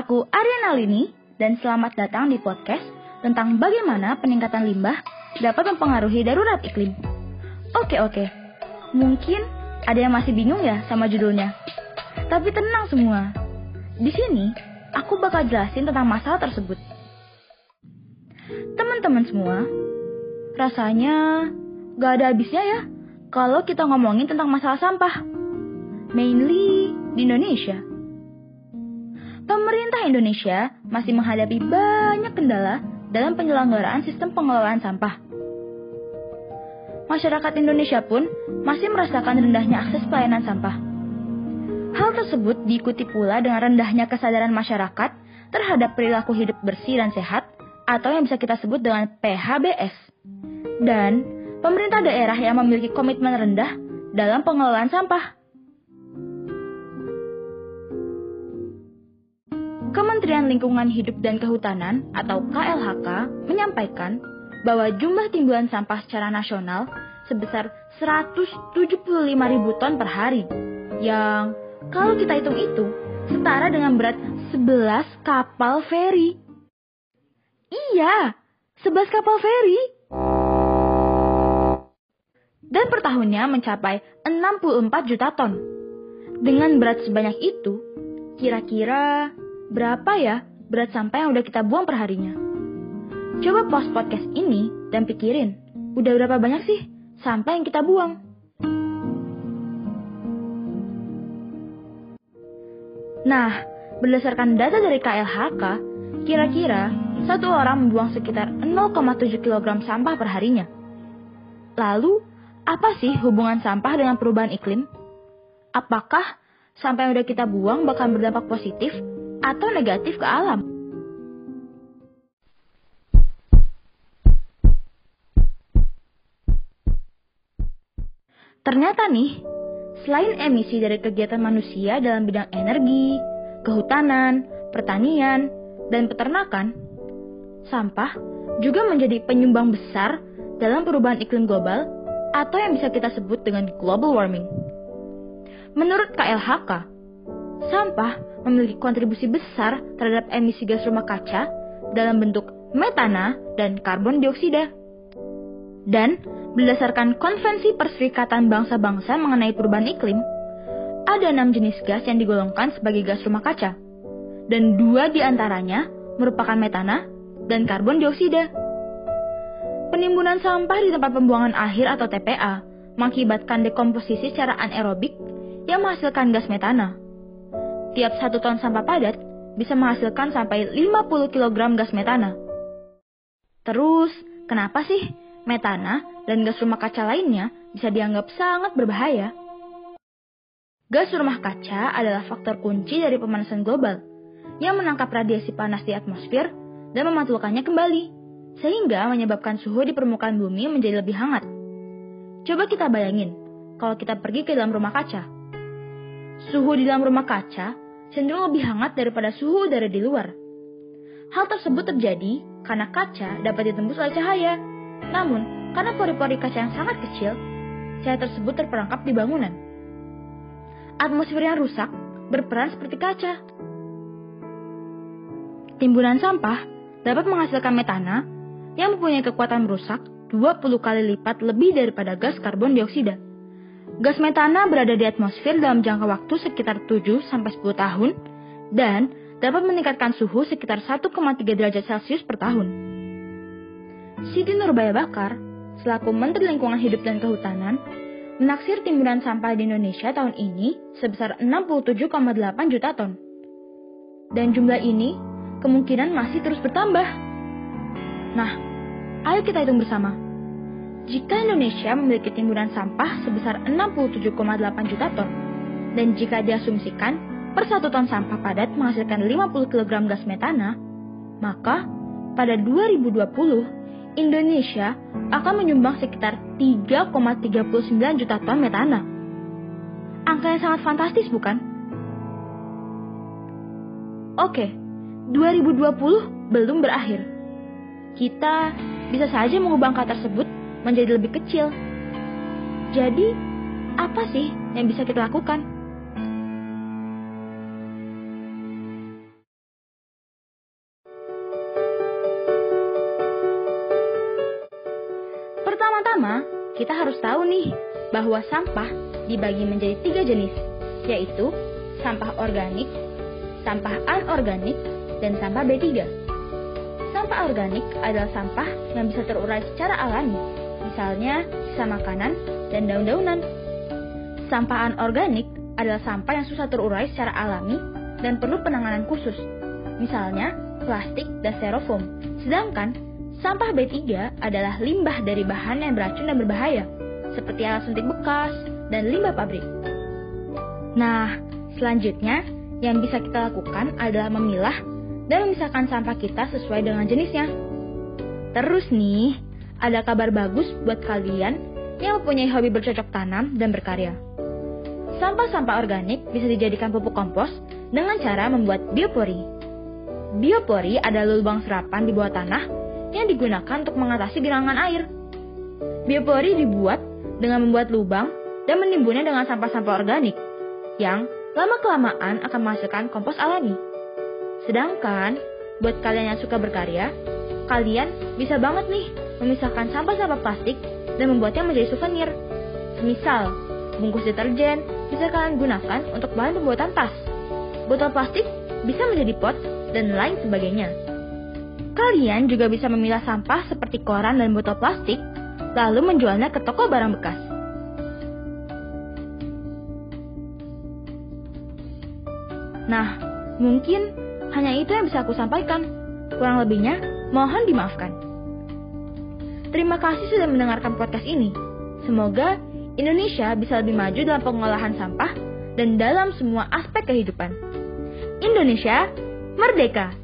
Aku Ariana Lini dan selamat datang di podcast tentang bagaimana peningkatan limbah dapat mempengaruhi darurat iklim. Oke oke, mungkin ada yang masih bingung ya sama judulnya. Tapi tenang semua, di sini aku bakal jelasin tentang masalah tersebut. Teman-teman semua, rasanya gak ada habisnya ya kalau kita ngomongin tentang masalah sampah. Mainly di Indonesia. Pemerintah Indonesia masih menghadapi banyak kendala dalam penyelenggaraan sistem pengelolaan sampah. Masyarakat Indonesia pun masih merasakan rendahnya akses pelayanan sampah. Hal tersebut diikuti pula dengan rendahnya kesadaran masyarakat terhadap perilaku hidup bersih dan sehat atau yang bisa kita sebut dengan PHBS. Dan pemerintah daerah yang memiliki komitmen rendah dalam pengelolaan sampah. Kementerian Lingkungan Hidup dan Kehutanan atau KLHK menyampaikan bahwa jumlah timbulan sampah secara nasional sebesar 175 ribu ton per hari. Yang kalau kita hitung itu setara dengan berat 11 kapal feri. Iya, 11 kapal feri. Dan per tahunnya mencapai 64 juta ton. Dengan berat sebanyak itu, kira-kira Berapa ya berat sampah yang udah kita buang perharinya? Coba pause podcast ini dan pikirin, udah berapa banyak sih sampah yang kita buang? Nah, berdasarkan data dari KLHK, kira-kira satu orang membuang sekitar 0,7 kg sampah perharinya. Lalu, apa sih hubungan sampah dengan perubahan iklim? Apakah sampah yang udah kita buang bakal berdampak positif atau negatif ke alam. Ternyata nih, selain emisi dari kegiatan manusia dalam bidang energi, kehutanan, pertanian, dan peternakan, sampah juga menjadi penyumbang besar dalam perubahan iklim global atau yang bisa kita sebut dengan global warming. Menurut KLHK, sampah memiliki kontribusi besar terhadap emisi gas rumah kaca dalam bentuk metana dan karbon dioksida. Dan berdasarkan Konvensi Perserikatan Bangsa-Bangsa mengenai perubahan iklim, ada enam jenis gas yang digolongkan sebagai gas rumah kaca, dan dua di antaranya merupakan metana dan karbon dioksida. Penimbunan sampah di tempat pembuangan akhir atau TPA mengakibatkan dekomposisi secara anaerobik yang menghasilkan gas metana tiap satu ton sampah padat bisa menghasilkan sampai 50 kg gas metana. Terus, kenapa sih metana dan gas rumah kaca lainnya bisa dianggap sangat berbahaya? Gas rumah kaca adalah faktor kunci dari pemanasan global yang menangkap radiasi panas di atmosfer dan memantulkannya kembali, sehingga menyebabkan suhu di permukaan bumi menjadi lebih hangat. Coba kita bayangin, kalau kita pergi ke dalam rumah kaca. Suhu di dalam rumah kaca cenderung lebih hangat daripada suhu udara di luar. Hal tersebut terjadi karena kaca dapat ditembus oleh cahaya. Namun, karena pori-pori kaca yang sangat kecil, cahaya tersebut terperangkap di bangunan. Atmosfer yang rusak berperan seperti kaca. Timbunan sampah dapat menghasilkan metana yang mempunyai kekuatan merusak 20 kali lipat lebih daripada gas karbon dioksida. Gas metana berada di atmosfer dalam jangka waktu sekitar 7-10 tahun dan dapat meningkatkan suhu sekitar 1,3 derajat Celcius per tahun. Siti Nurbaya Bakar, selaku Menteri Lingkungan Hidup dan Kehutanan, menaksir timbunan sampah di Indonesia tahun ini sebesar 67,8 juta ton. Dan jumlah ini kemungkinan masih terus bertambah. Nah, ayo kita hitung bersama. Jika Indonesia memiliki timbunan sampah sebesar 67,8 juta ton, dan jika diasumsikan per satu ton sampah padat menghasilkan 50 kg gas metana, maka pada 2020 Indonesia akan menyumbang sekitar 3,39 juta ton metana. Angka yang sangat fantastis bukan? Oke, 2020 belum berakhir. Kita bisa saja mengubah angka tersebut menjadi lebih kecil. Jadi, apa sih yang bisa kita lakukan? Pertama-tama, kita harus tahu nih bahwa sampah dibagi menjadi tiga jenis, yaitu sampah organik, sampah anorganik, dan sampah B3. Sampah organik adalah sampah yang bisa terurai secara alami misalnya sisa makanan dan daun-daunan. Sampah anorganik adalah sampah yang susah terurai secara alami dan perlu penanganan khusus, misalnya plastik dan styrofoam. Sedangkan sampah B3 adalah limbah dari bahan yang beracun dan berbahaya, seperti alat suntik bekas dan limbah pabrik. Nah, selanjutnya yang bisa kita lakukan adalah memilah dan memisahkan sampah kita sesuai dengan jenisnya. Terus nih, ada kabar bagus buat kalian yang mempunyai hobi bercocok tanam dan berkarya. Sampah-sampah organik bisa dijadikan pupuk kompos dengan cara membuat biopori. Biopori adalah lubang serapan di bawah tanah yang digunakan untuk mengatasi genangan air. Biopori dibuat dengan membuat lubang dan menimbunnya dengan sampah-sampah organik yang lama-kelamaan akan menghasilkan kompos alami. Sedangkan, buat kalian yang suka berkarya, kalian bisa banget nih memisahkan sampah-sampah plastik dan membuatnya menjadi souvenir. Misal, bungkus deterjen, bisa kalian gunakan untuk bahan pembuatan tas. Botol plastik bisa menjadi pot dan lain sebagainya. Kalian juga bisa memilah sampah seperti koran dan botol plastik, lalu menjualnya ke toko barang bekas. Nah, mungkin hanya itu yang bisa aku sampaikan. Kurang lebihnya, mohon dimaafkan. Terima kasih sudah mendengarkan podcast ini. Semoga Indonesia bisa lebih maju dalam pengolahan sampah dan dalam semua aspek kehidupan. Indonesia merdeka!